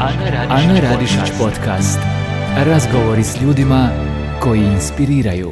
Ana Radišić podcast. Razgovori s ljudima koji inspiriraju.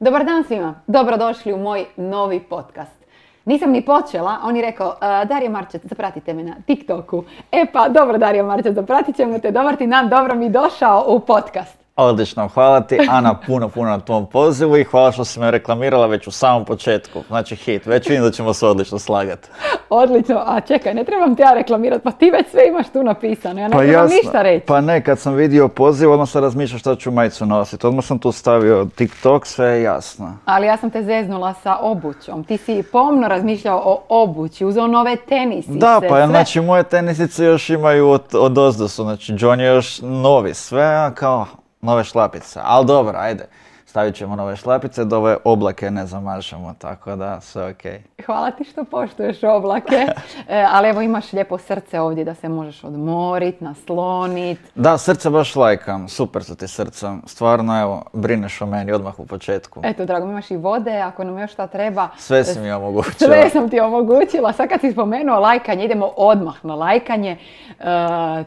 Dobar dan svima, dobrodošli u moj novi podcast. Nisam ni počela, on je rekao, "E, Darija Marčec, zapratite me na TikToku. E pa, dobro Darija Marčec, zapratit ćemo te, dobar ti dan, dobro mi došao u podcast. Odlično, hvala ti Ana puno, puno na tvom pozivu i hvala što si me reklamirala već u samom početku. Znači hit, već vidim da ćemo se odlično slagati. Odlično, a čekaj, ne trebam te ja reklamirati, pa ti već sve imaš tu napisano, ja ne trebam ništa reći. Pa ne, kad sam vidio poziv, odmah sam razmišljao što ću majicu nositi. Odmah sam tu stavio TikTok, sve je jasno. Ali ja sam te zeznula sa obućom, ti si pomno razmišljao o obući, uzeo nove tenisice, Da, pa sve. znači moje tenisice još imaju od, od ozdo su, znači John je još novi, sve kao nove šlapice. Ali dobro, ajde, stavit ćemo nove šlapice, da ove oblake ne zamažemo, tako da sve okej. Hvala ti što poštuješ oblake, E, ali evo imaš lijepo srce ovdje da se možeš odmorit, naslonit. Da, srce baš lajkam, super su ti srca. Stvarno, evo, brineš o meni odmah u početku. Eto, drago, imaš i vode, ako nam još šta treba. Sve si mi omogućila. Sve sam ti omogućila. Sad kad si spomenuo lajkanje, idemo odmah na lajkanje. E,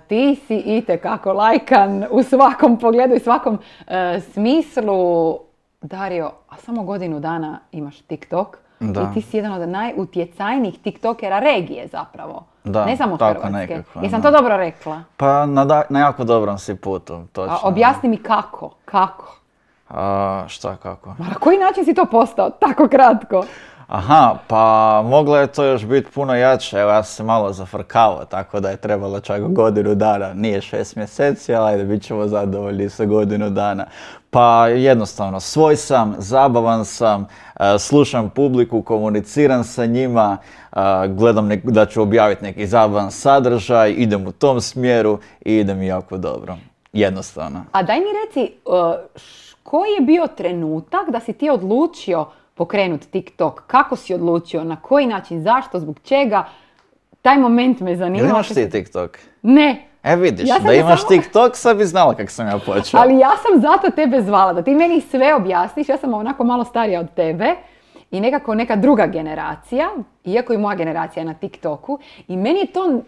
ti si itekako lajkan u svakom pogledu i svakom e, smislu. Dario, a samo godinu dana imaš TikTok. Da. I ti si jedan od najutjecajnijih TikTokera regije zapravo. Da, ne samo tako Hrvatske. nekako, Jesam to dobro rekla? Pa na, da- na jako dobrom si putu, točno. A objasni mi kako, kako? A, šta, kako? Ma na koji način si to postao tako kratko? Aha, pa moglo je to još biti puno jače, evo ja sam se malo zafrkavao, tako da je trebalo čak godinu dana, nije šest mjeseci, ali ajde, bit ćemo zadovoljni sa godinu dana. Pa jednostavno, svoj sam, zabavan sam, e, slušam publiku, komuniciram sa njima, e, gledam da ću objaviti neki zabavan sadržaj, idem u tom smjeru i ide mi jako dobro. Jednostavno. A daj mi reci, š- koji je bio trenutak da si ti odlučio pokrenuti TikTok? Kako si odlučio? Na koji način? Zašto? Zbog čega? Taj moment me zanima. Jel imaš ti TikTok? Ne. E vidiš, Ja da imaš samo- TikTok sad bi znala kako sam ja počeo. Ali ja sam zato tebe zvala, da ti meni sve objasniš. Ja sam onako malo starija od tebe i nekako neka druga generacija, iako i moja generacija je na TikToku. I meni je to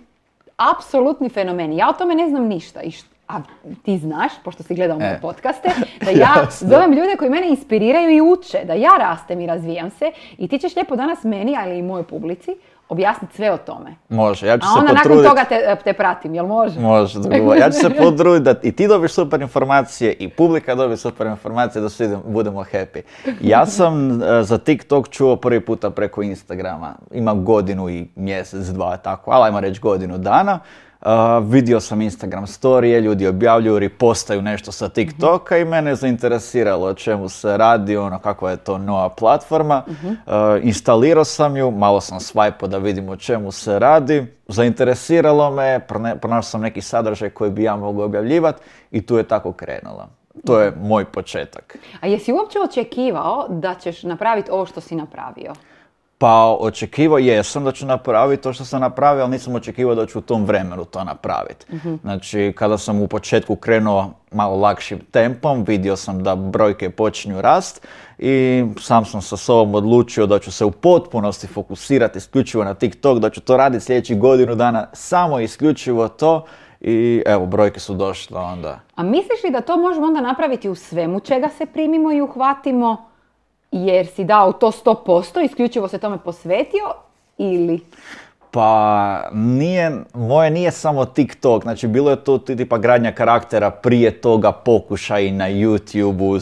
apsolutni fenomen. Ja o tome ne znam ništa. I a ti znaš, pošto si gledao moje E. podcaste, da ja zovem ljude koji mene inspiriraju i uče, da ja rastem i razvijam se. I ti ćeš lijepo danas meni, ali i mojoj publici, objasniti sve o tome. Može, ja ću A se onda nakon potruditi. toga te, te pratim, jel može? Može. Ja ću se potruditi da i ti dobiš super informacije i publika dobije super informacije da svi budemo happy. Ja sam e, za TikTok čuo prvi puta preko Instagrama. Ima godinu i mjesec, dva, tako, ali ajmo reći godinu dana. Uh, vidio sam Instagram storije, ljudi objavljuju, ripostaju nešto sa TikToka i mene je zainteresiralo o čemu se radi, ono kakva je to nova platforma. Uh, instalirao sam ju, malo sam swipeo da vidim o čemu se radi. Zainteresiralo me, pronašao sam neki sadržaj koji bi ja mogao objavljivati i tu je tako krenula. To je moj početak. A jesi uopće očekivao da ćeš napraviti ovo što si napravio? Pa očekivao jesam da ću napraviti to što sam napravio, ali nisam očekivao da ću u tom vremenu to napraviti. Znači, kada sam u početku krenuo malo lakšim tempom, vidio sam da brojke počinju rast i sam sam sa sobom odlučio da ću se u potpunosti fokusirati isključivo na TikTok, da ću to raditi sljedećih godinu dana, samo isključivo to i evo, brojke su došle onda. A misliš li da to možemo onda napraviti u svemu čega se primimo i uhvatimo jer si dao to 100%, isključivo se tome posvetio ili... Pa nije, moje nije samo TikTok, znači bilo je to ti- tipa gradnja karaktera prije toga pokušaj na YouTubeu,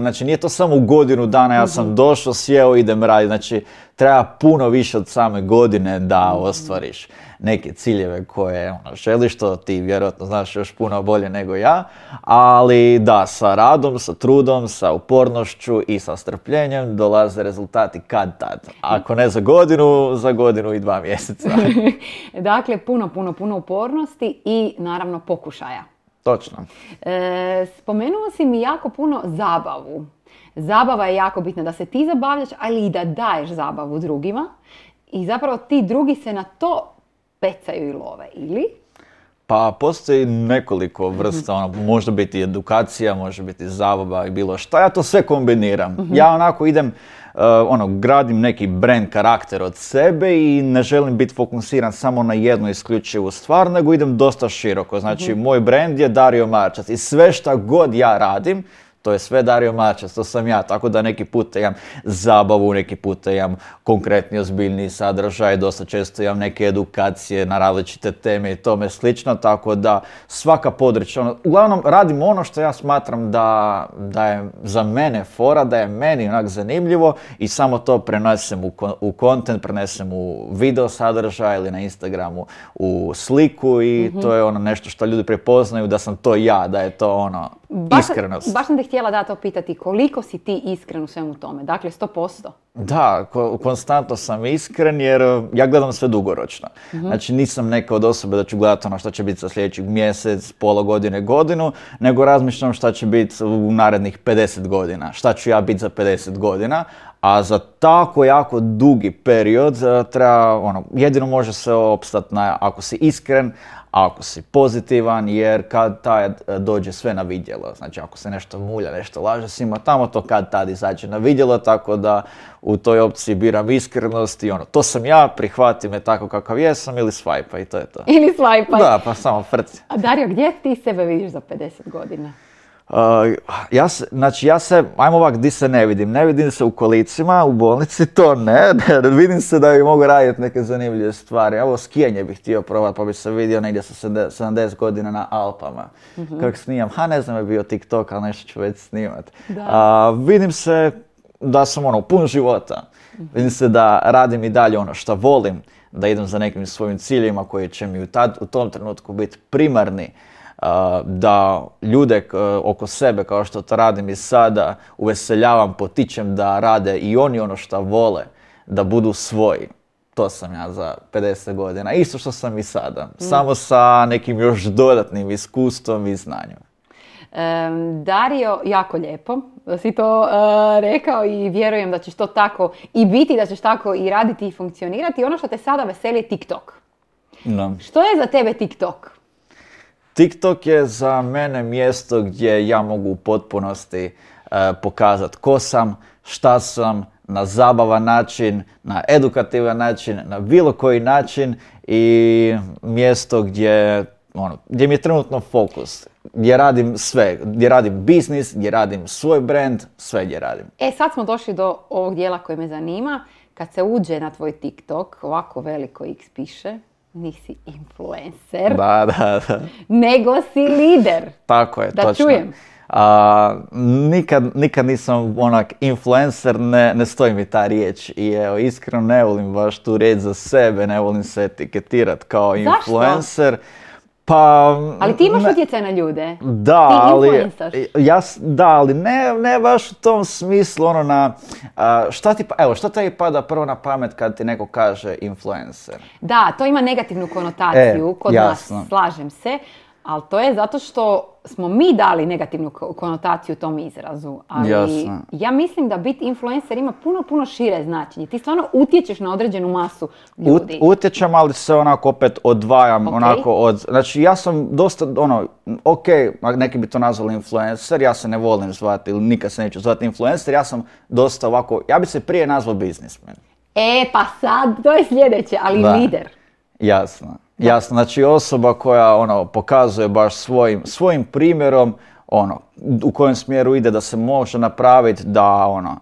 znači nije to samo godinu dana, ja sam došao, sjeo, idem raditi, znači treba puno više od same godine da ostvariš neke ciljeve koje ono, želiš, to ti vjerojatno znaš još puno bolje nego ja, ali da, sa radom, sa trudom, sa upornošću i sa strpljenjem dolaze rezultati kad tad. Ako ne za godinu, za godinu i dva mjeseca. dakle, puno, puno, puno upornosti i naravno pokušaja. Točno. E, spomenuo si mi jako puno zabavu. Zabava je jako bitna, da se ti zabavljaš, ali i da daješ zabavu drugima. I zapravo ti drugi se na to pecaju i love, ili? Pa postoji nekoliko vrsta, ono, može biti edukacija, može biti zabava i bilo šta, ja to sve kombiniram. Ja onako idem, uh, ono, gradim neki brand karakter od sebe i ne želim biti fokusiran samo na jednu isključivu stvar, nego idem dosta široko. Znači, moj brand je Dario Marčac i sve šta god ja radim, to je sve Dario Mačas, to sam ja, tako da neki put imam zabavu, neki put imam konkretni, ozbiljni sadržaj, dosta često imam neke edukacije na različite teme i tome slično, tako da svaka područja, ono, uglavnom radim ono što ja smatram da, da je za mene fora, da je meni onak zanimljivo i samo to prenesem u, u content, prenesem u video sadržaj ili na Instagramu u sliku i to je ono nešto što ljudi prepoznaju da sam to ja, da je to ono Baš, iskrenost. baš sam te htjela da to pitati, koliko si ti iskren u svemu tome? Dakle, 100%? Da, ko- konstantno sam iskren jer uh, ja gledam sve dugoročno. Mhm. Znači nisam neka od osobe da ću gledati ono što će biti za sljedećeg mjesec, pola godine, godinu, nego razmišljam šta će biti u narednih 50 godina. Šta ću ja biti za 50 godina, a za tako jako dugi period uh, treba, ono, jedino može se opstati na, ako si iskren, ako si pozitivan, jer kad taj e, dođe sve na vidjelo, znači ako se nešto mulja, nešto laže svima tamo, to kad tad izađe na vidjelo, tako da u toj opciji biram iskrenost i ono, to sam ja, prihvati me tako kakav jesam ili svajpa i to je to. Ili swipaj. Da, pa samo frci. A Dario, gdje ti sebe vidiš za 50 godina? Uh, ja se, znači ja se, ajmo ovak, di se ne vidim. Ne vidim se u kolicima, u bolnici, to ne. ne vidim se da bi mogu raditi neke zanimljive stvari. Evo, skijanje bih htio probati, pa bi se vidio negdje sa 70 godina na Alpama. Kako snimam, ha ne znam je bio TikTok, ali nešto ću već snimat. Da. A, vidim se da sam ono, pun života. Vidim se da radim i dalje ono što volim, da idem za nekim svojim ciljima koji će mi u, tad, u tom trenutku biti primarni. Da ljude oko sebe, kao što to radim i sada, uveseljavam, potičem da rade i oni ono što vole, da budu svoji. To sam ja za 50 godina. Isto što sam i sada. Samo sa nekim još dodatnim iskustvom i znanjem. Em, Dario, jako lijepo da si to e, rekao i vjerujem da ćeš to tako i biti, da ćeš tako i raditi i funkcionirati. Ono što te sada veseli je TikTok. Da. Što je za tebe TikTok? TikTok je za mene mjesto gdje ja mogu u potpunosti pokazati ko sam, šta sam, na zabavan način, na edukativan način, na bilo koji način i mjesto gdje, ono, gdje mi je trenutno fokus. Gdje radim sve, gdje radim biznis, gdje radim svoj brand, sve gdje radim. E, sad smo došli do ovog dijela koji me zanima. Kad se uđe na tvoj TikTok, ovako veliko X piše, nisi influencer, Da, da, da. nego si lider. Tako je, Da točno. čujem. A, nikad, nikad nisam onak influencer, ne, ne stoji mi ta riječ i evo, iskreno ne volim baš tu riječ za sebe, ne volim se etiketirat kao Zašto? Pa... Ali ti imaš utjecaj na ljude. Da, Ti ali, ja, da, ali ne, ne baš u tom smislu, ono na, šta ti, pa- evo, šta tebi pada prvo na pamet kad ti neko kaže influencer? Da, to ima negativnu konotaciju E, kod jasno. nas, slažem se. Ali to je zato što smo mi dali negativnu ko- konotaciju tom izrazu. Ali Jasno. ja mislim da biti influencer ima puno, puno šire značenje. Ti stvarno utječeš na određenu masu ljudi. Ut, utječem, ali se onako opet odvajam Ok. onako od... Znači ja sam dosta, ono, ok, neki bi to nazvali influencer, ja se ne volim zvati ili nikad se neću zvati influencer, ja sam dosta ovako, ja bi se prije nazvao biznismen. E, pa sad, to je sljedeće, ali Da. lider. Jasno, jasno. Znači osoba koja ono pokazuje baš svojim, svojim primjerom ono u kojem smjeru ide da se može napraviti da ono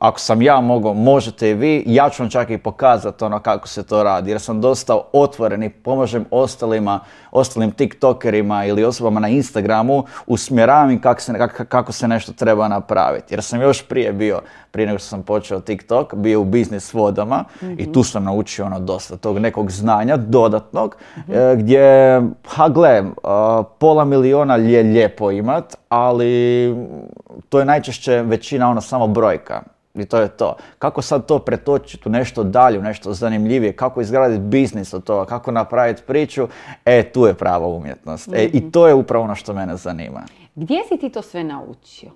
ako sam ja mogao, možete i vi, ja ću vam čak i pokazati ono kako se to radi, jer sam dosta otvoren i pomažem ostalima, ostalim tiktokerima ili osobama na Instagramu, usmjeravam kako se, kako, kako se nešto treba napraviti. Jer sam još prije bio, prije nego što sam počeo TikTok, bio u biznis vodama i tu sam naučio ono dosta tog nekog znanja dodatnog, e, gdje, ha gle, a, pola miliona je lijepo imat, ali to je najčešće većina ono samo brojka. I to je to. Kako sad to pretočiti u nešto dalje, u nešto zanimljivije, kako izgraditi biznis od toga, kako napraviti priču, e, tu je prava umjetnost. E, I to je upravo ono što mene zanima. Gdje si ti to sve naučio?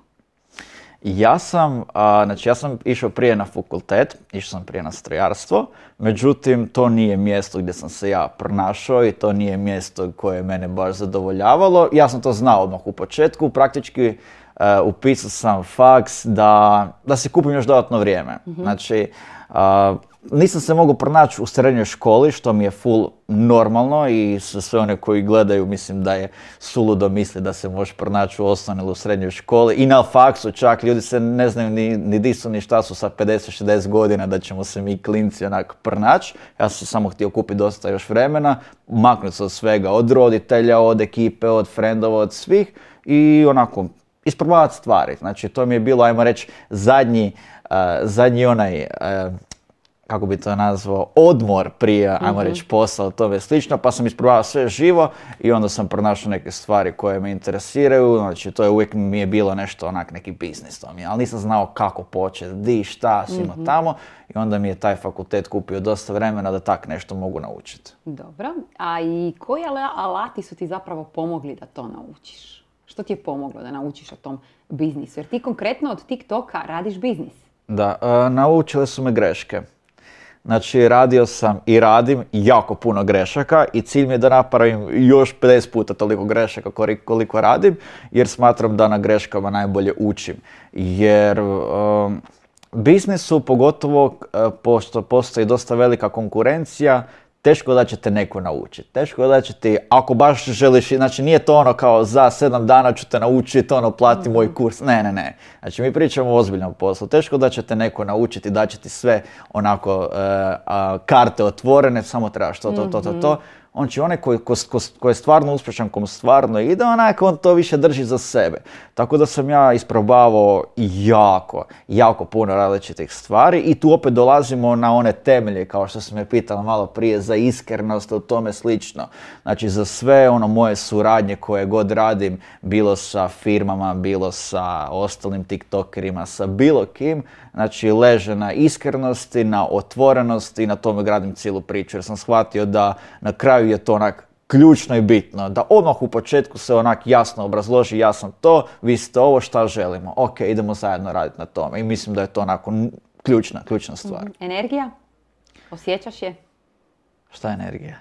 Ja sam, a, znači ja sam išao prije na fakultet, išao sam prije na strojarstvo, međutim to nije mjesto gdje sam se ja pronašao i to nije mjesto koje je mene baš zadovoljavalo. Ja sam to znao odmah u početku, praktički e, upisao sam faks da, da si kupim još dodatno vrijeme. Znači, a, nisam se mogao pronaći u srednjoj školi, što mi je full normalno i sve one koji gledaju mislim da je suludo misli da se može pronaći u osnovnoj ili u srednjoj školi. I na faksu čak, ljudi se ne znaju ni, ni di su ni šta su sa 50-60 godina da ćemo se mi klinci onak pronaći. Ja sam samo htio kupiti dosta još vremena, maknuti se od svega, od roditelja, od ekipe, od frendova, od svih i onako isprobavati stvari. Znači to mi je bilo, ajmo reći, zadnji, uh, zadnji onaj kako bi to nazvao, odmor prije, ajmo Mhm. reći, posao, tome slično, pa sam isprobavao sve živo i onda sam pronašao neke stvari koje me interesiraju, znači to je uvijek mi je bilo nešto onak neki biznis to mi je, ali nisam znao kako početi, di, šta, svima Mhm. tamo i onda mi je taj fakultet kupio dosta vremena da tak nešto mogu naučiti. Dobro. A i koji ala- alati su ti zapravo pomogli da to naučiš? Što ti je pomoglo da naučiš o tom biznisu? Jer ti konkretno od TikToka radiš biznis. Da, e, naučile su me greške. Znači, radio sam i radim jako puno grešaka i cilj mi je da napravim još 50 puta toliko grešaka koliko radim, jer smatram da na greškama najbolje učim. Jer um, biznisu, pogotovo uh, pošto postoji dosta velika konkurencija, teško da će te neko naučiti. Teško da će ti, ako baš želiš, znači nije to ono kao za sedam dana ću te naučiti, ono plati moj kurs. Ne, ne, ne. Znači mi pričamo o ozbiljnom poslu. Teško da će te neko naučiti, da će ti sve onako e, a, karte otvorene, samo trebaš to, to, to, to, to. On će onaj koji, ko, ko- ko je stvarno uspješan, komu stvarno ide, onako on to više drži za sebe. Tako da sam ja isprobavao jako, jako puno različitih stvari i tu opet dolazimo na one temelje, kao što sam me pitala malo prije, za iskrenost, o tome slično. Znači za sve ono moje suradnje koje god radim, bilo sa firmama, bilo sa ostalim tiktokerima, sa bilo kim, znači leže na iskrenosti, na otvorenosti i na tome gradim cijelu priču. Jer sam shvatio da na kraju je to onak ključno i bitno. Da odmah u početku se onak jasno obrazloži, ja sam to, vi ste ovo, šta želimo. Ok, idemo zajedno raditi na tome. I mislim da je to onako ključna, ključna stvar. Energija? Osjećaš je? Šta je energija?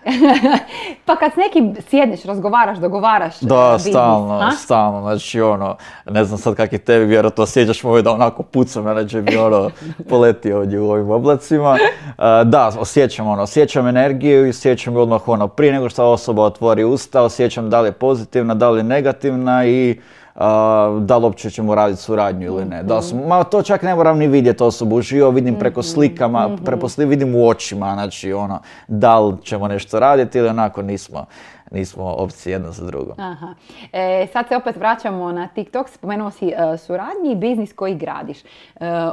Pa kad s nekim sjedneš, razgovaraš, dogovaraš Da, biznis, stalno, a? stalno, znači ono, ne znam sad kak je tebi, vjerojatno osjećaš moj da onako puca me, znači bi ono poletio ovdje u ovim oblacima. E, da, osjećam ono, osjećam energiju i osjećam odmah ono, prije nego što osoba otvori usta, osjećam da li je pozitivna, da li je negativna i da li uopće ćemo raditi suradnju ili ne. Da li smo- ma to čak ne moram ni vidjeti osobu uživo, vidim preko slikama, preko sli, vidim u očima, znači ono, da li ćemo nešto raditi ili onako nismo, nismo opcije jedna za drugo. Aha. E, sad se opet vraćamo na TikTok, spomenuo si e, suradnji i biznis koji gradiš. E,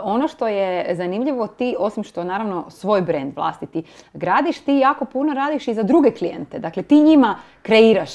ono što je zanimljivo, ti osim što naravno svoj brand vlastiti gradiš, ti jako puno radiš i za druge klijente. Dakle, ti njima kreiraš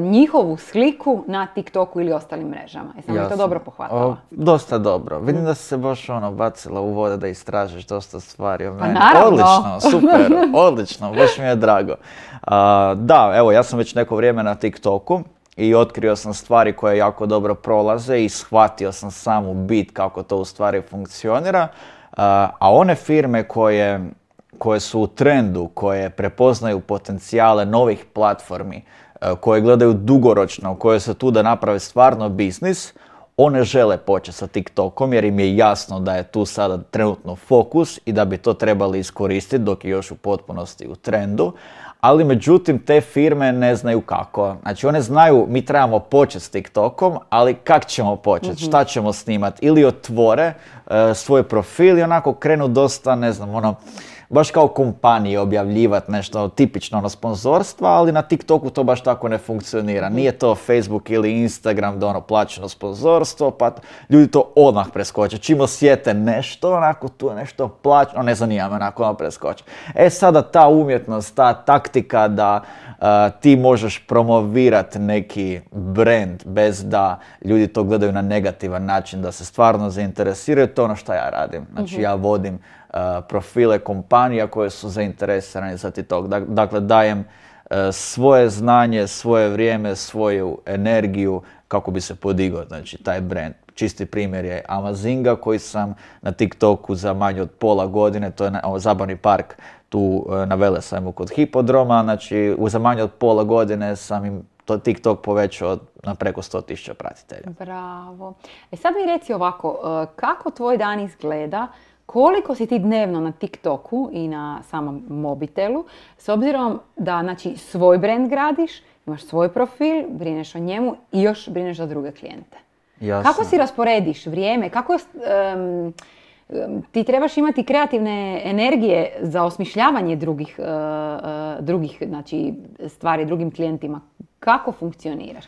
njihovu sliku na TikToku ili ostalim mrežama. Jesam li to dobro pohvatala? O, dosta dobro. Vidim da si se baš ono bacila u vode da istražiš dosta stvari o meni. Pa naravno. Odlično, super, odlično, baš mi je drago. A, da, evo, ja sam već neko vrijeme na TikToku i otkrio sam stvari koje jako dobro prolaze i shvatio sam samu bit kako to u stvari funkcionira. A, a one firme koje koje su u trendu, koje prepoznaju potencijale novih platformi, e, koje gledaju dugoročno, koje su tu da naprave stvarno biznis, one žele početi sa TikTokom jer im je jasno da je tu sada trenutno fokus i da bi to trebali iskoristiti dok je još u potpunosti u trendu. Ali međutim te firme ne znaju kako. Znači one znaju mi trebamo početi s TikTokom, ali kak ćemo početi, šta ćemo snimati? Ili otvore e, svoj profil i onako krenu dosta, ne znam, ono, baš kao kompanije objavljivati nešto tipično ono sponzorstva, ali na TikToku to baš tako ne funkcionira. Nije to Facebook ili Instagram da ono plaćeno sponzorstvo, pa ljudi to odmah preskoče. Čim osjete nešto, onako tu je nešto plaćeno, ne zanima me, onako ono preskoče. E sada ta umjetnost, ta taktika da uh, ti možeš promovirati neki brand bez da ljudi to gledaju na negativan način, da se stvarno zainteresiraju, to je ono što ja radim. Znači ja vodim profile kompanija koje su zainteresirane za TikTok. Dak- Dakle, dajem uh, svoje znanje, svoje vrijeme, svoju energiju kako bi se podigao znači, taj brand. Čisti primjer je Amazinga koji sam na TikToku za manje od pola godine, to je na, zabavni park tu uh, na Velesajmu kod Hipodroma, znači u za manje od pola godine sam im to TikTok povećao na preko 100.000 pratitelja. Bravo. E sad mi reci ovako, kako tvoj dan izgleda, koliko si ti dnevno na TikToku i na samom mobitelu, s obzirom da znači, svoj brand gradiš, imaš svoj profil, brineš o njemu i još brineš za druge klijente. Jasno. Kako si rasporediš vrijeme? Kako em, ti trebaš imati kreativne energije za osmišljavanje drugih, e, drugih znači, stvari, drugim klijentima? Kako funkcioniraš?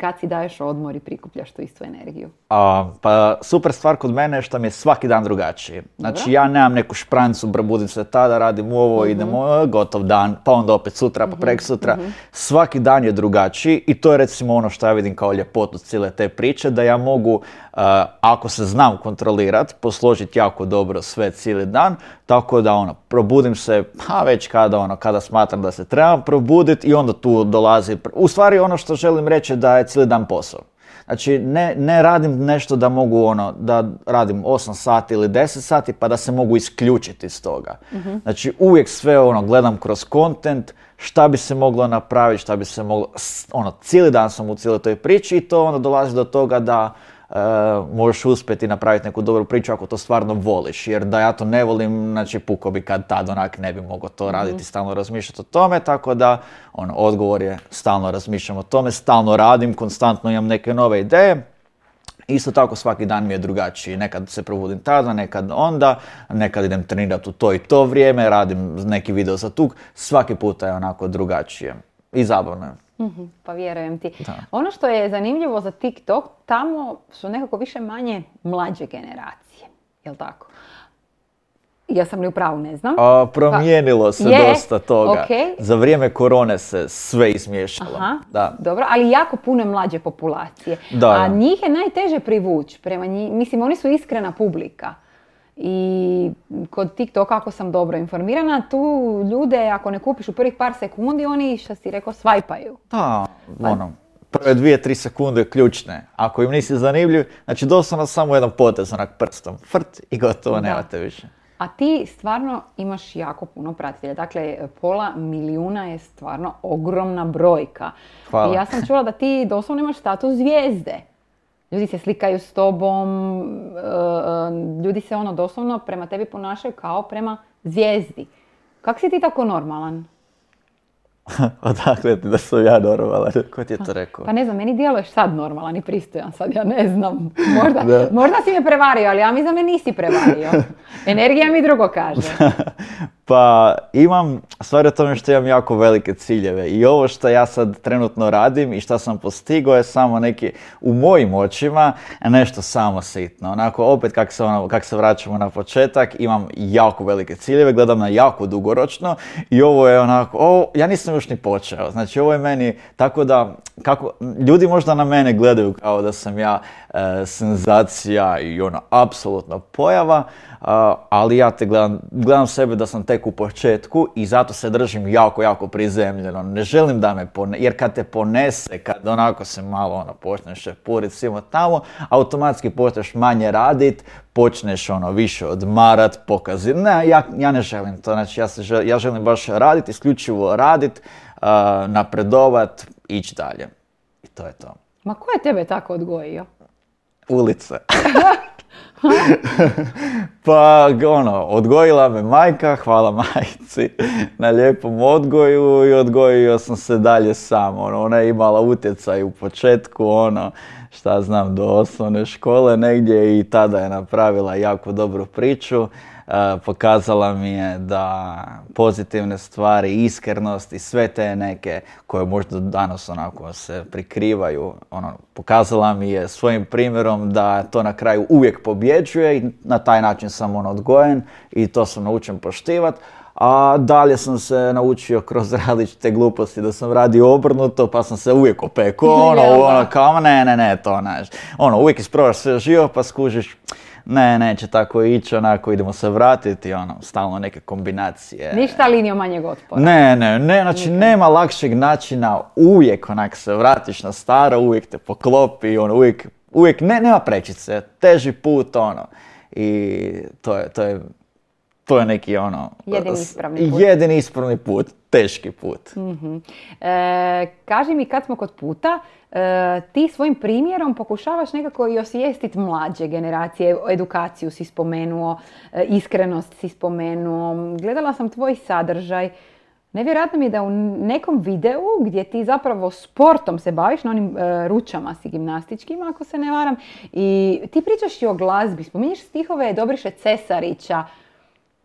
Kad si daješ odmor i prikupljaš tu istu energiju? A, pa super stvar kod mene je što mi je svaki dan drugačiji. Znači Dobro. ja nemam neku šprancu, probudim se tada, radim ovo, Mhm. idem ovo, gotov dan, pa onda opet sutra, pa prek sutra. Svaki dan je drugačiji i to je recimo ono što ja vidim kao ljepotu cijele te priče, da ja mogu, a, ako se znam kontrolirat, posložiti jako dobro sve cijeli dan, tako da ono, probudim se, pa već kada ono, kada smatram da se trebam probuditi i onda tu dolazi, u stvari ono što želim reći da je cijeli dan posao. Znači, ne, ne radim nešto da mogu ono, da radim 8 sati ili 10 sati pa da se mogu isključiti iz toga. Znači, uvijek sve ono, gledam kroz kontent, šta bi se moglo napraviti, šta bi se moglo, ono, cijeli dan sam u cijeloj toj priči i to onda dolazi do toga da možeš uspjeti napraviti neku dobru priču ako to stvarno voliš. Jer da ja to ne volim, znači puko bi kad tad onak ne bi mogao to raditi, stalno razmišljati o tome, tako da ono, odgovor je stalno razmišljam o tome, stalno radim, konstantno imam neke nove ideje. Isto tako svaki dan mi je drugačiji. Nekad se probudim tada, nekad onda, nekad idem trenirati u to i to vrijeme, radim neki video za tuk. Svaki puta je onako drugačije. I zabavno je. Mhm, Pa vjerujem ti. Da. Ono što je zanimljivo za TikTok, tamo su nekako više manje mlađe generacije. Jel tako? Ja sam li u pravu, ne znam. A, promijenilo se Pa, Je, dosta toga. okej. Za vrijeme korone se sve izmiješalo. Aha, Da. dobro, ali jako puno mlađe populacije. Da, A njih je najteže privući prema njih. Mislim, oni su iskrena publika. I kod TikToka, ako sam dobro informirana, tu ljude, ako ne kupiš u prvih par sekundi, oni, što si rekao, svajpaju. Da, Pa- ono, prve dvije, tri sekunde ključne. Ako im nisi zanimljiv, znači doslovno samo jedan potez onak prstom. Frt i gotovo, nemate više. A ti stvarno imaš jako puno pratitelja. Dakle, pola milijuna je stvarno ogromna brojka. Hvala. I ja sam čula da ti doslovno imaš status zvijezde. Ljudi se slikaju s tobom, e, e, ljudi se ono doslovno prema tebi ponašaju kao prema zvijezdi. Kako si ti tako normalan? Odakle ti da sam ja normalan? Ko ti je to rekao? Pa ne znam, meni djeluješ sad normalan i pristojan, sad ja ne znam. Možda, Da. možda si me prevario, ali ja mi za me nisi prevario. Energija mi drugo kaže. Pa imam, stvar u tome što imam jako velike ciljeve i ovo što ja sad trenutno radim i što sam postigao je samo neki, u mojim očima, nešto samo sitno. Onako, opet kak se, ono, kak se vraćamo na početak, imam jako velike ciljeve, gledam na jako dugoročno i ovo je onako, ovo, ja nisam još ni počeo. Znači ovo je meni, tako da, kako, ljudi možda na mene gledaju kao da sam ja e, senzacija i ono, apsolutno pojava, ali ja te gledam, gledam sebe da sam tek u početku i zato se držim jako, jako prizemljeno. Ne želim da me pone, jer kad te ponese, kad onako se malo ono, počneš šepurit svima tamo, automatski počneš manje radit, počneš ono više odmarat, pokazit. Ne, ja, ja ne želim to, znači ja, se žel- ja želim baš radit, isključivo radit, a, napredovat, ići dalje. I to je to. Ma ko je tebe tako odgojio? Ulice. pa ono, odgojila me majka, hvala majci na lijepom odgoju i odgojio sam se dalje sam. Ono, ona je imala utjecaj u početku, ono, šta znam, do osnovne škole negdje i tada je napravila jako dobru priču. E, pokazala mi je da pozitivne stvari, iskrenost i sve te neke koje možda danas onako se prikrivaju, ono, pokazala mi je svojim primjerom da to na kraju uvijek pobjeđuje i na taj način sam on odgojen i to sam naučen poštivat. A dalje sam se naučio kroz različite gluposti da sam radio obrnuto, pa sam se uvijek opekao, ono, ono, kao ne, ne, ne, to znaš. Ono, uvijek isprobaš sve živo pa skužiš, ne, neće tako ići, onako idemo se vratiti, ono, stalno neke kombinacije. Ništa linijom manjeg otpora. Ne, ne, ne, znači nema lakšeg načina, uvijek onak se vratiš na staro, uvijek te poklopi, ono, uvijek, uvijek, ne, nema prečice, teži put, ono, i to je, to je, to je neki, ono... Jedini ispravni put. Jedini ispravni put. Teški put. E, kaži mi kad smo kod puta, e, ti svojim primjerom pokušavaš nekako i osvijestiti mlađe generacije, edukaciju si spomenuo, e, iskrenost si spomenuo. Gledala sam tvoj sadržaj. Nevjerojatno mi je da u nekom videu gdje ti zapravo sportom se baviš, na onim ručama si gimnastičkim, ako se ne varam, i ti pričaš i o glazbi, spominješ stihove Dobriše Cesarića,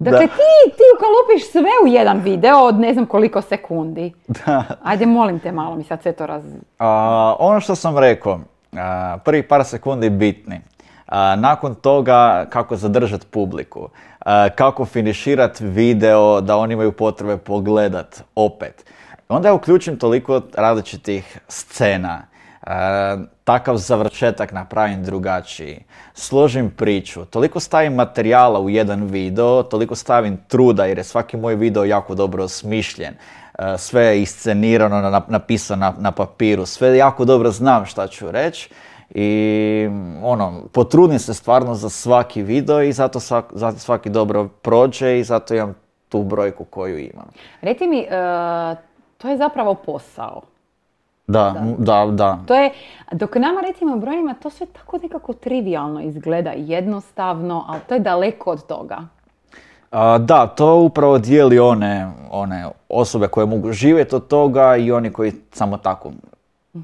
Dakle, Da. ti, ti ukalupiš sve u jedan video od ne znam koliko sekundi. Da. Ajde, molim te malo mi sad sve to raz... A, ono što sam rekao, a, prvi par sekundi bitni. A, nakon toga kako zadržati publiku, a, kako finiširati video da oni imaju potrebe pogledat opet. Onda ja uključim toliko različitih scena, takav završetak napravim drugačiji, složim priču, toliko stavim materijala u jedan video, toliko stavim truda jer je svaki moj video jako dobro osmišljen. E, sve je iscenirano, na- napisano na, na papiru, sve jako dobro znam šta ću reći i ono, potrudim se stvarno za svaki video i zato, svak- zato svaki dobro prođe i zato imam tu brojku koju imam. Reci mi, e, to je zapravo posao. Da, da, da. To je, dok nama recimo brojima to sve tako nekako trivialno izgleda, jednostavno, ali to je daleko od toga. A, da, to upravo dijeli one, one osobe koje mogu živjeti od toga i oni koji samo tako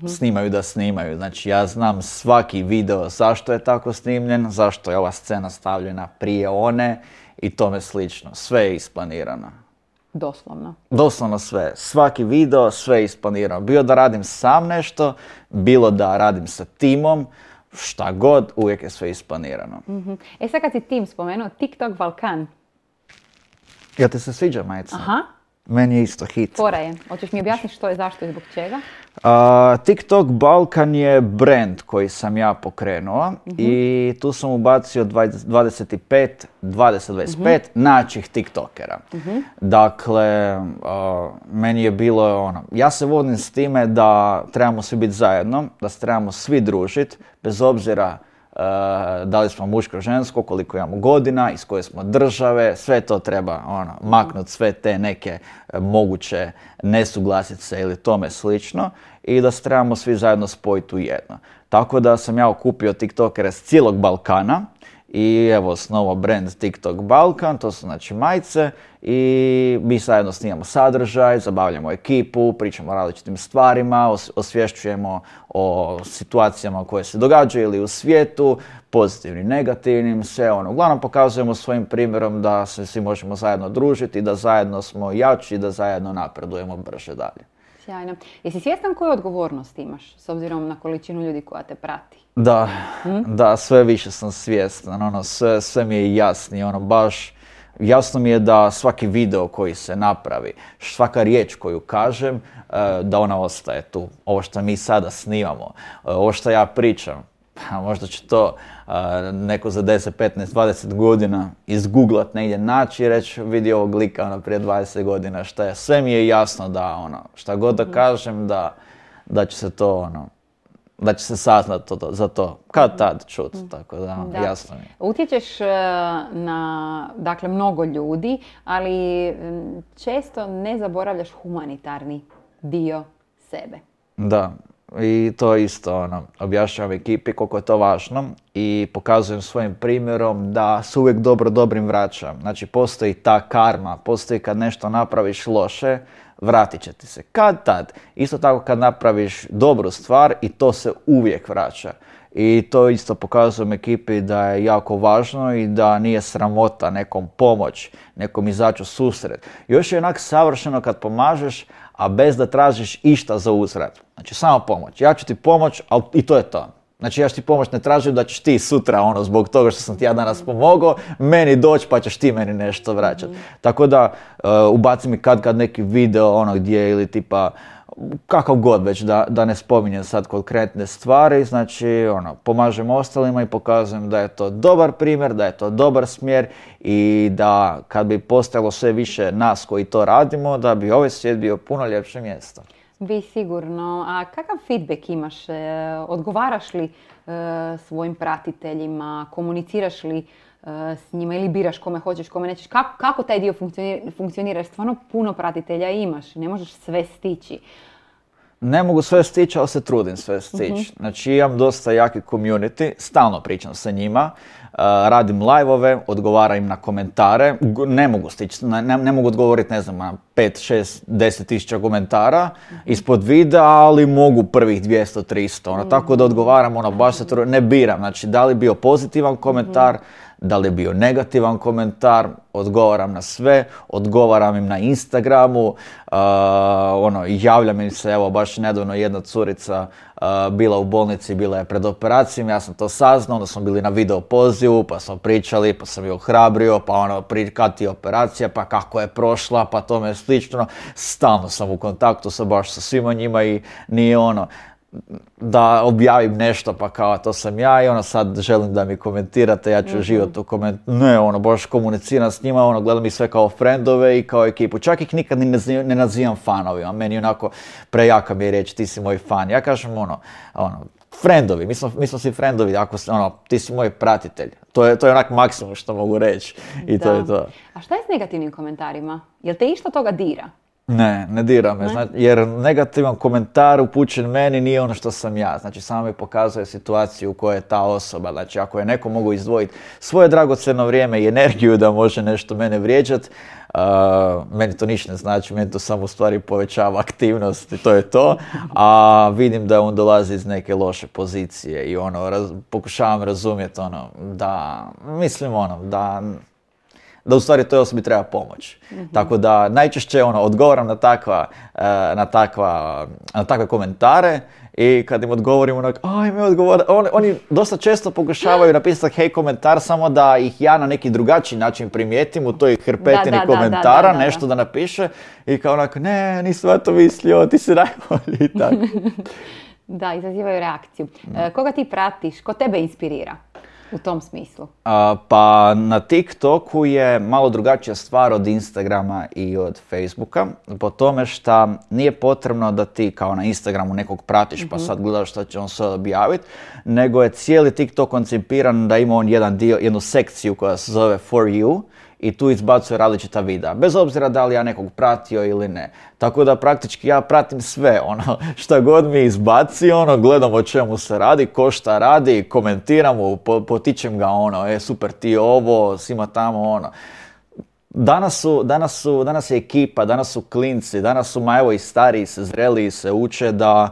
snimaju da snimaju. Znači ja znam svaki video zašto je tako snimljen, zašto je ova scena stavljena prije one i tome slično. Sve je isplanirano. Doslovno. Doslovno sve. Svaki video, sve je isplanirano. Bilo da radim sam nešto, bilo da radim sa timom, šta god, uvijek je sve isplanirano. Mhm. E sad kad si tim spomenuo, TikTok Balkan. Ja te se sviđa, majica? Aha, Meni je isto hit. fora je. Hoćeš mi objasniti što je, zašto i zbog čega? A, TikTok Balkan je brand koji sam ja pokrenuo i tu sam ubacio 20 25, 20-25 načih TikTokera. Dakle, a, meni je bilo ono, ja se vodim s time da trebamo svi biti zajedno, da se trebamo svi družiti, bez obzira da li smo muško žensko, koliko imamo godina, iz koje smo države, sve to treba ono, maknut, sve te neke e, moguće nesuglasice ili tome slično i da se trebamo svi zajedno spojiti u jedno. Tako da sam ja okupio tiktokere s cijelog Balkana i evo osnovao brand TikTok Balkan, to su znači majice i mi zajedno snimamo sadržaj, zabavljamo ekipu, pričamo o različitim stvarima, os- osvješćujemo o situacijama koje se događaju ili u svijetu, pozitivnim, negativnim, sve ono. Uglavnom pokazujemo svojim primjerom da se svi možemo zajedno družiti, da zajedno smo jači, da zajedno napredujemo brže dalje. Sjajno. Jesi svjestan koju odgovornost imaš s obzirom na količinu ljudi koja te prati? Da, da, sve više sam svjestan, ono, sve, sve mi je jasnije, ono, baš, jasno mi je da svaki video koji se napravi, svaka riječ koju kažem, e, da ona ostaje tu. Ovo što mi sada snimamo, e, ovo što ja pričam, pa možda će to e, neko za 10, 15, 20 godina izgooglat negdje naći i reći vidi ovog lika ono, prije 20 godina šta je. Sve mi je jasno da ono, šta god da kažem da, da će se to ono, da će se saznat to, to- za to. Kad tad čut, tako da, Da. jasno mi je. Utječeš e, na, dakle, mnogo ljudi, ali često ne zaboravljaš humanitarni dio sebe. Da, i to isto, ono, objašnjavam ekipi koliko je to važno i pokazujem svojim primjerom da se uvijek dobro dobrim vraća. Znači, postoji ta karma, postoji kad nešto napraviš loše, vratit će ti se. Kad tad? Isto tako kad napraviš dobru stvar i to se uvijek vraća. I to isto pokazujem ekipi da je jako važno i da nije sramota nekom pomoć, nekom izaći u susret. Još je onak savršeno kad pomažeš, a bez da tražiš išta za uzvrat. Znači samo pomoć. Ja ću ti pomoć, ali i to je to. Znači ja ću ti pomoć, ne tražim da ćeš ti sutra, ono, zbog toga što sam ti ja danas pomogao, meni doći pa ćeš ti meni nešto vraćati. Tako da uh, ubaci mi kad kad neki video, ono, gdje ili tipa, kakav god već, da, da ne spominjem sad konkretne stvari, znači, ono, pomažem ostalima i pokazujem da je to dobar primjer, da je to dobar smjer i da kad bi postojalo sve više nas koji to radimo, da bi ovaj svijet bio puno ljepše mjesto. Bi sigurno. A kakav feedback imaš? E, Odgovaraš li e, svojim pratiteljima? Komuniciraš li s njima ili biraš kome hoćeš, kome nećeš. Kako, kako taj dio funkcionira, stvarno puno pratitelja imaš, ne možeš sve stići. Ne mogu sve stići, ali se trudim sve stići. Mhm. Znači imam dosta jaki community, stalno pričam sa njima, uh, radim live-ove, odgovaram im na komentare, G- ne mogu stići, ne, mogu odgovoriti, ne znam, na 5, 6, 10 tisuća komentara ispod videa, ali mogu prvih 200, 300, ono, tako da odgovaram, ono, baš se trudim, ne biram, znači da li bio pozitivan komentar, da li je bio negativan komentar, odgovaram na sve, odgovaram im na Instagramu, uh, ono, javlja mi se, evo, baš nedavno jedna curica uh, bila u bolnici, bila je pred operacijom, ja sam to saznao, onda smo bili na video pozivu, pa smo pričali, pa sam je ohrabrio, pa ono, kad ti operacija, pa kako je prošla, pa tome slično, stalno sam u kontaktu sa baš sa svima njima i nije ono, da objavim nešto pa kao to sam ja i ono sad želim da mi komentirate, ja ću Mhm. uživati u koment... Ne, ono, baš komuniciram s njima, ono, gledam ih sve kao friendove i kao ekipu. Čak ih nikad ni ne, ne nazivam fanovima, meni onako prejaka mi je reći ti si moj fan. Ja kažem ono, ono, friendovi, mi smo, mi smo svi friendovi, ako se, ono, ti si moj pratitelj. To je, to je onak maksimum što mogu reći i to Da. je to. A šta je s negativnim komentarima? Jel te išta toga dira? Ne, ne dira me, zna- jer negativan komentar upućen meni nije ono što sam ja. Znači, samo mi pokazuje situaciju u kojoj je ta osoba. Znači, ako je neko mogu izdvojiti svoje dragocjeno vrijeme i energiju da može nešto mene vrijeđat, uh, meni to ništa ne znači, meni to samo u stvari povećava aktivnost i to je to. A vidim da on dolazi iz neke loše pozicije i ono, raz- pokušavam razumjeti ono, da, mislim ono, da da u stvari toj osobi treba pomoć. Tako da najčešće ono, odgovaram na takva, e, na takva, na takve komentare i kad im odgovorim onak, aj mi odgovor, oni, oni dosta često pokušavaju napisati hej komentar samo da ih ja na neki drugačiji način primijetim u toj hrpetini Da, da, da, komentara, da, da, da. nešto da napiše i kao onako, ne, nisam ja to mislio, ti si najbolji i tako. Da, izazivaju reakciju. E, koga ti pratiš? Ko tebe inspirira u tom smislu? A, pa na TikToku je malo drugačija stvar od Instagrama i od Facebooka, po tome šta nije potrebno da ti kao na Instagramu nekog pratiš pa sad gledaš što će on sve objaviti, nego je cijeli TikTok koncipiran da ima on jedan dio, jednu sekciju koja se zove For You i tu izbacuje različita videa, bez obzira da li ja nekog pratio ili ne. Tako da praktički ja pratim sve, ono, šta god mi izbaci, ono, gledam o čemu se radi, ko šta radi, komentiram mu, po- potičem ga, ono, e, super ti ovo, svima tamo, ono. Danas su, danas su, danas je ekipa, danas su klinci, danas su, ma evo i stariji se, zreliji se uče da,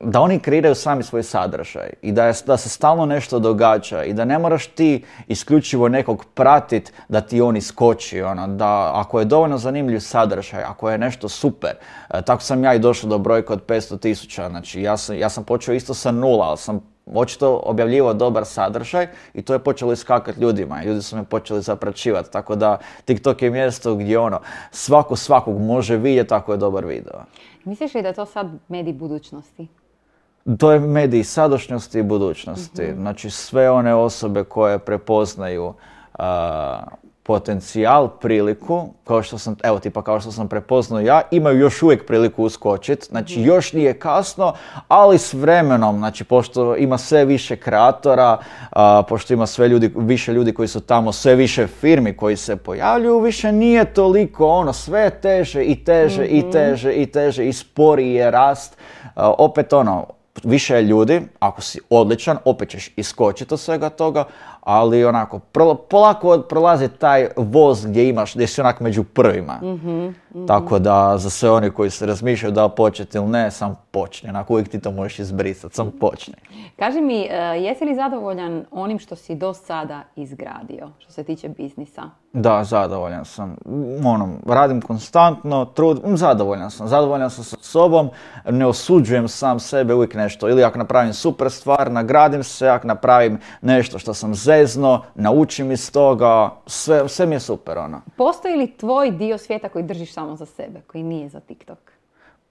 da oni kreiraju sami svoj sadržaj i da, je, da se stalno nešto događa i da ne moraš ti isključivo nekog pratit da ti on iskoči, ono, da ako je dovoljno zanimljiv sadržaj, ako je nešto super, e, tako sam ja i došao do brojka od 500 tisuća, znači ja sam, ja sam počeo isto sa nula, ali sam očito objavljivao dobar sadržaj i to je počelo iskakati ljudima. Ljudi su me počeli zapraćivati, tako da TikTok je mjesto gdje ono, svako svakog može vidjeti ako je dobar video. Misliš li da to sad medij budućnosti? To je medij sadašnjosti i budućnosti. Znači sve one osobe koje prepoznaju a, potencijal, priliku, kao što sam, evo tipa kao što sam prepoznao ja, imaju još uvijek priliku uskočiti. Znači još nije kasno, ali s vremenom, znači pošto ima sve više kreatora, a, pošto ima sve ljudi, više ljudi koji su tamo, sve više firmi koji se pojavljuju, više nije toliko ono, sve teže i teže i teže i teže i sporiji je rast. A, opet ono, više ljudi, ako si odličan, opet ćeš iskočiti od svega toga, ali onako, polako prolazi taj voz gdje imaš, gdje si onak među prvima. Tako da za sve oni koji se razmišljaju da početi ili ne, sam počni. Onako uvijek ti to možeš izbrisati, sam počni. Kaži mi, e, jesi li zadovoljan onim što si do sada izgradio, što se tiče biznisa? Da, zadovoljan sam. Ono, radim konstantno, trud, mm, zadovoljan sam. Zadovoljan sam sa sobom, ne osuđujem sam sebe uvijek nešto. Ili ako napravim super stvar, nagradim se, ako napravim nešto što sam zezno, naučim iz toga, sve, sve mi je super, ono. Postoji li tvoj dio svijeta koji držiš samo za sebe, koji nije za TikTok?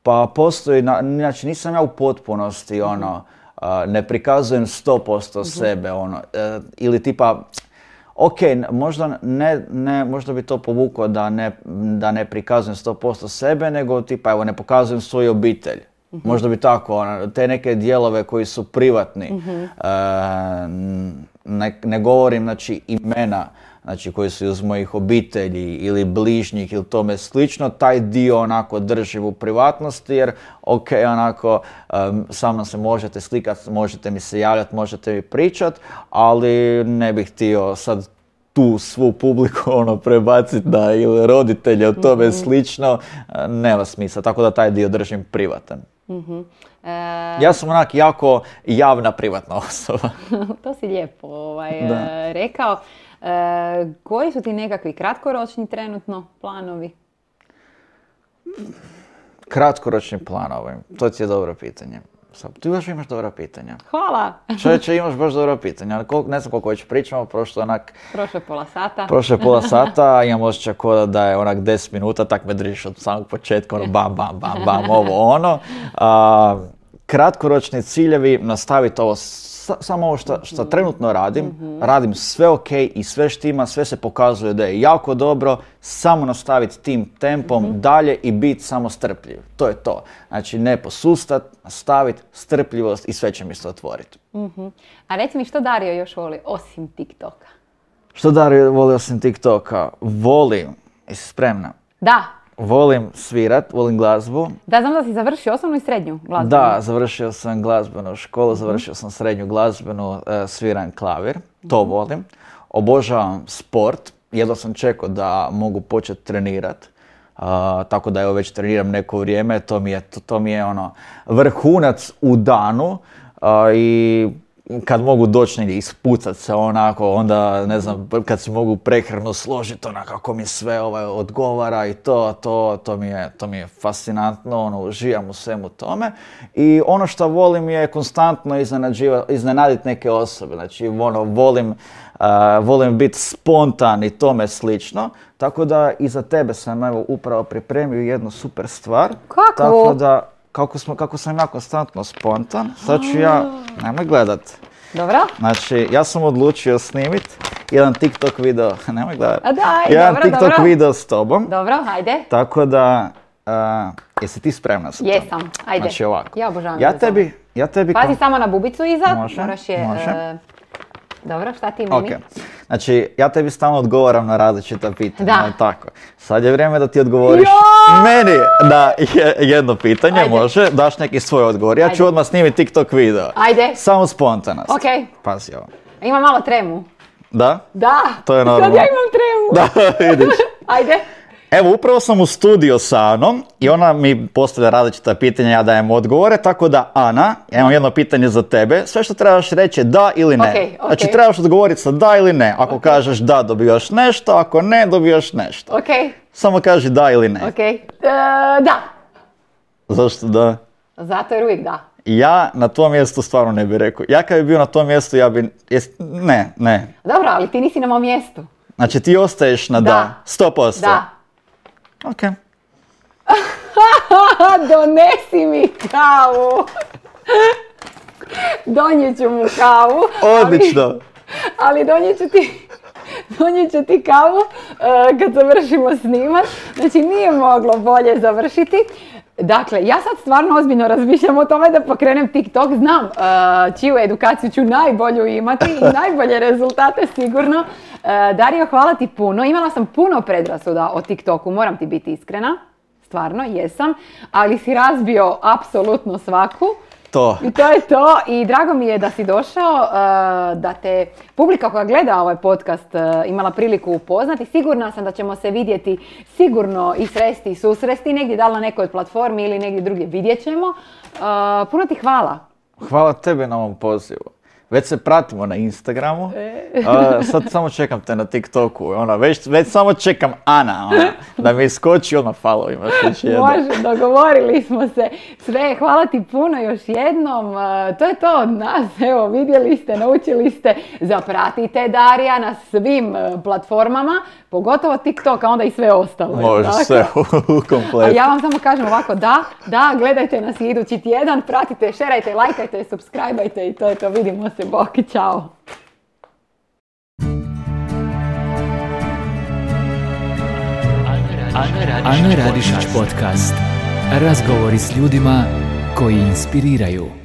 Pa postoji, na- znači nisam ja u potpunosti ono, a, ne prikazujem 100% sebe ono, e, ili tipa, ok, možda, ne, ne, možda bi to povukao da ne, da ne prikazujem 100% sebe, nego tipa evo ne pokazujem svoju obitelj. Možda bi tako, ono, te neke dijelove koji su privatni. E, ne, ne govorim znači imena znači koji su iz mojih obitelji ili bližnjih ili tome slično, taj dio onako držim u privatnosti jer ok, onako um, samo se možete slikati, možete mi se javljati, možete mi pričati, ali ne bih htio sad tu svu publiku ono prebaciti na ili roditelje od tome Mhm. slično, nema smisla, tako da taj dio držim privatan. Mhm. E, Ja sam onak jako javna privatna osoba. to si lijepo ovaj, e, rekao. E, koji su ti nekakvi kratkoročni trenutno planovi? Kratkoročni planovi, to ti je dobro pitanje. Ti još imaš dobra pitanja. Hvala! Čovječe, imaš baš dobra pitanja. ne znam koliko već pričamo, prošlo onak, Prošlo pola sata. prošlo pola sata, imam osjećaj ko da je onak 10 minuta, tak me držiš od samog početka, ono bam, bam, bam, bam, ovo ono. A, kratkoročni ciljevi, nastaviti ovo, samo ovo što, trenutno radim, radim sve ok i sve štima, sve se pokazuje da je jako dobro, samo nastaviti tim tempom dalje i biti samo strpljiv. To je to. Znači ne posustat, nastaviti, strpljivost i sve će mi se otvoriti. Mhm. A reci mi što Dario još voli osim TikToka? Što Dario voli osim TikToka? Volim, jesi spremna? Da, Volim svirat, volim glazbu. da znam da si završio osnovnu i srednju glazbu. Da, završio sam glazbenu školu, završio sam srednju glazbenu, e, sviram klavir, to volim. Obožavam sport, jedva sam čekao da mogu početi trenirat. A, tako da evo već treniram neko vrijeme, to mi je, to, to mi je ono vrhunac u danu a, i kad mogu doći negdje ispucat se onako, onda ne znam, kad si mogu prehranu složiti onako kako mi sve ovaj odgovara i to, to, to mi je, to mi je fascinantno, ono, uživam u svemu tome. I ono što volim je konstantno iznenaditi neke osobe, znači ono, volim, a, volim biti spontan i tome slično, tako da i za tebe sam evo upravo pripremio jednu super stvar. Kakvu? Tako da, kako, smo, kako sam ja konstantno spontan, sad ću ja, nemoj gledat. Dobro? Znači, ja sam odlučio snimit jedan TikTok video, nemoj gledat. A daj, jedan dobro, TikTok dobro. video s tobom, Dobro, ajde. tako da, a, jesi ti spremna za to? Jesam, ajde. Znači ovako. Ja obožavam Ja tebi, ja tebi... Pazi samo na bubicu iza. Može, Moraš je... može. e, dobro, šta ti meni? Ok. Znači, ja tebi stalno odgovaram na različita pitanja, Da. tako? Sad je vrijeme da ti odgovoriš Joj! meni na je- jedno pitanje, Ajde. može, daš neki svoj odgovor. Ja ću Ajde. odmah snimiti TikTok video. Ajde. Samo spontanost. Ok. Pazi ovo. Ima malo tremu. Da? Da. To je Sad normalno. ja imam tremu. Da, vidiš. Ajde. Evo, upravo sam u studio sa Anom i ona mi postavlja različita pitanja, ja dajem odgovore, tako da Ana, ja imam jedno pitanje za tebe, sve što trebaš reći je da ili ne. Ok, ok. Znači, trebaš odgovoriti sa da ili ne. Ako kažeš da, dobivaš nešto, ako ne, dobivaš nešto. Ok. Samo kaži da ili ne. Ok. E, da. Zašto da? Zato jer uvijek da. Ja na tom mjestu stvarno ne bih rekao. Ja kad bi bio na tom mjestu, ja bi... jes- Ne, ne. Dobro, ali ti nisi na mom mjestu. Znači ti ostaješ na da. Da. 100%. Da. Ok. Donesi mi kavu. Donijet ću mu kavu. ali- Odlično. Ali donijet ću ti, donijet ću ti kavu e, kad završimo snimat. Znači nije moglo bolje završiti. Dakle, ja sad stvarno ozbiljno razmišljam o tome da pokrenem TikTok. Znam e, čiju edukaciju ću najbolju imati i najbolje rezultate sigurno. E, Dario, hvala ti puno. Imala sam puno predrasuda o TikToku, moram ti biti iskrena. Stvarno, jesam. Ali si razbio apsolutno svaku. To. I to je to i drago mi je da si došao, uh, da te publika koja gleda ovaj podcast uh, imala priliku upoznati. Sigurna sam da ćemo se vidjeti sigurno i sresti i susresti negdje, da li na nekoj od platformi ili negdje drugdje vidjet ćemo. Uh, puno ti hvala. Hvala tebi na ovom pozivu. Već se pratimo na Instagramu. E. A, sad samo čekam te na TikToku. Ona, već, već samo čekam Ana. Ona, da mi iskoči odmah follow imaš već jedan. Može, dogovorili smo se. Sve, hvala ti puno još jednom. Uh, to je to od nas. Evo, vidjeli ste, naučili ste. Zapratite Darija na svim uh, platformama, pogotovo TikTok, a onda i sve ostalo. Može sve u A kompletu. ja vam samo kažem ovako, da, da, gledajte nas i idući tjedan, pratite, šerajte, lajkajte, subscribeajte i to je to, vidimo se, bok čao. Ana Radišić podcast. Razgovori s ljudima koji inspiriraju.